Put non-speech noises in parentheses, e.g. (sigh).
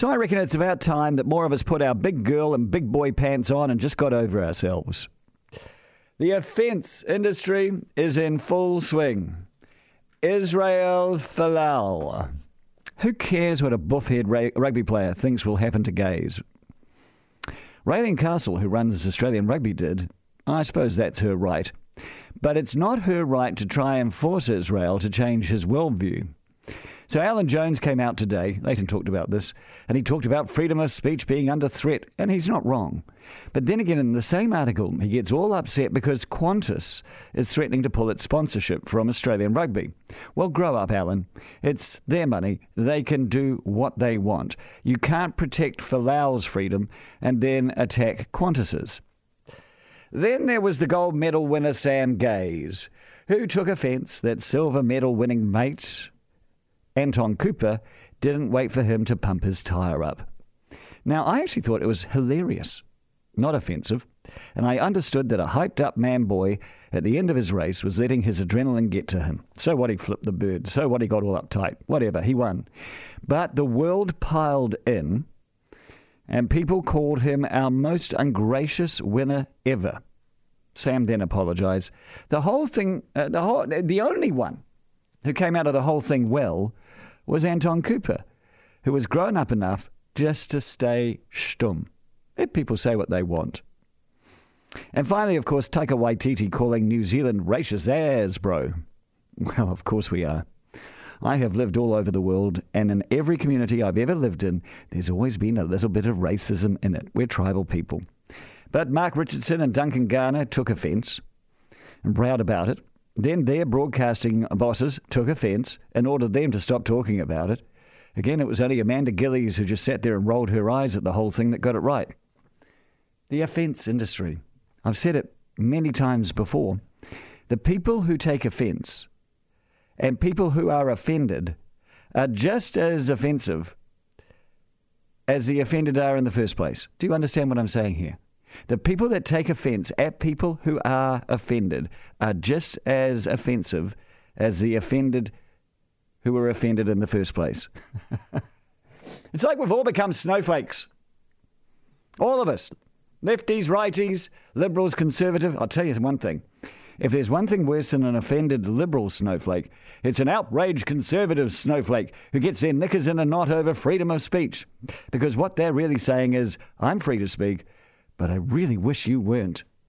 So I reckon it's about time that more of us put our big girl and big boy pants on and just got over ourselves. The offence industry is in full swing. Israel Folau. Who cares what a buff-head rugby player thinks will happen to gays? Raelene Castle, who runs Australian Rugby, did. I suppose that's her right. But it's not her right to try and force Israel to change his worldview. So Alan Jones came out today, Leighton talked about this, and he talked about freedom of speech being under threat, and he's not wrong. But then again, in the same article, he gets all upset because Qantas is threatening to pull its sponsorship from Australian rugby. Well, grow up, Alan. It's their money. They can do what they want. You can't protect Folau's freedom and then attack Qantas's. Then there was the gold medal winner Sam Gaze, who took offence that silver medal winning mate Anton Cooper didn't wait for him to pump his tyre up. Now, I actually thought it was hilarious, not offensive, and I understood that a hyped up man boy at the end of his race was letting his adrenaline get to him. So what, he flipped the bird. So what, he got all uptight. Whatever, he won. But the world piled in, and people called him our most ungracious winner ever. Sam then apologised. The whole thing, uh, the whole, the only one who came out of the whole thing well was Anton Cooper, who was grown up enough just to stay stum. Let people say what they want. And finally, of course, Taika Waititi calling New Zealand racist as, bro. Well, of course we are. I have lived all over the world, and in every community I've ever lived in, there's always been a little bit of racism in it. We're tribal people. But Mark Richardson and Duncan Garner took offence and proud about it. Then their broadcasting bosses took offence and ordered them to stop talking about it. Again, it was only Amanda Gillies who just sat there and rolled her eyes at the whole thing that got it right. The offence industry. I've said it many times before. The people who take offence and people who are offended are just as offensive as the offended are in the first place. Do you understand what I'm saying here? The people that take offence at people who are offended are just as offensive as the offended who were offended in the first place. (laughs) it's like we've all become snowflakes. All of us. Lefties, righties, liberals, conservative. I'll tell you one thing. If there's one thing worse than an offended liberal snowflake, it's an outraged conservative snowflake who gets their knickers in a knot over freedom of speech. Because what they're really saying is, I'm free to speak, but I really wish you weren't.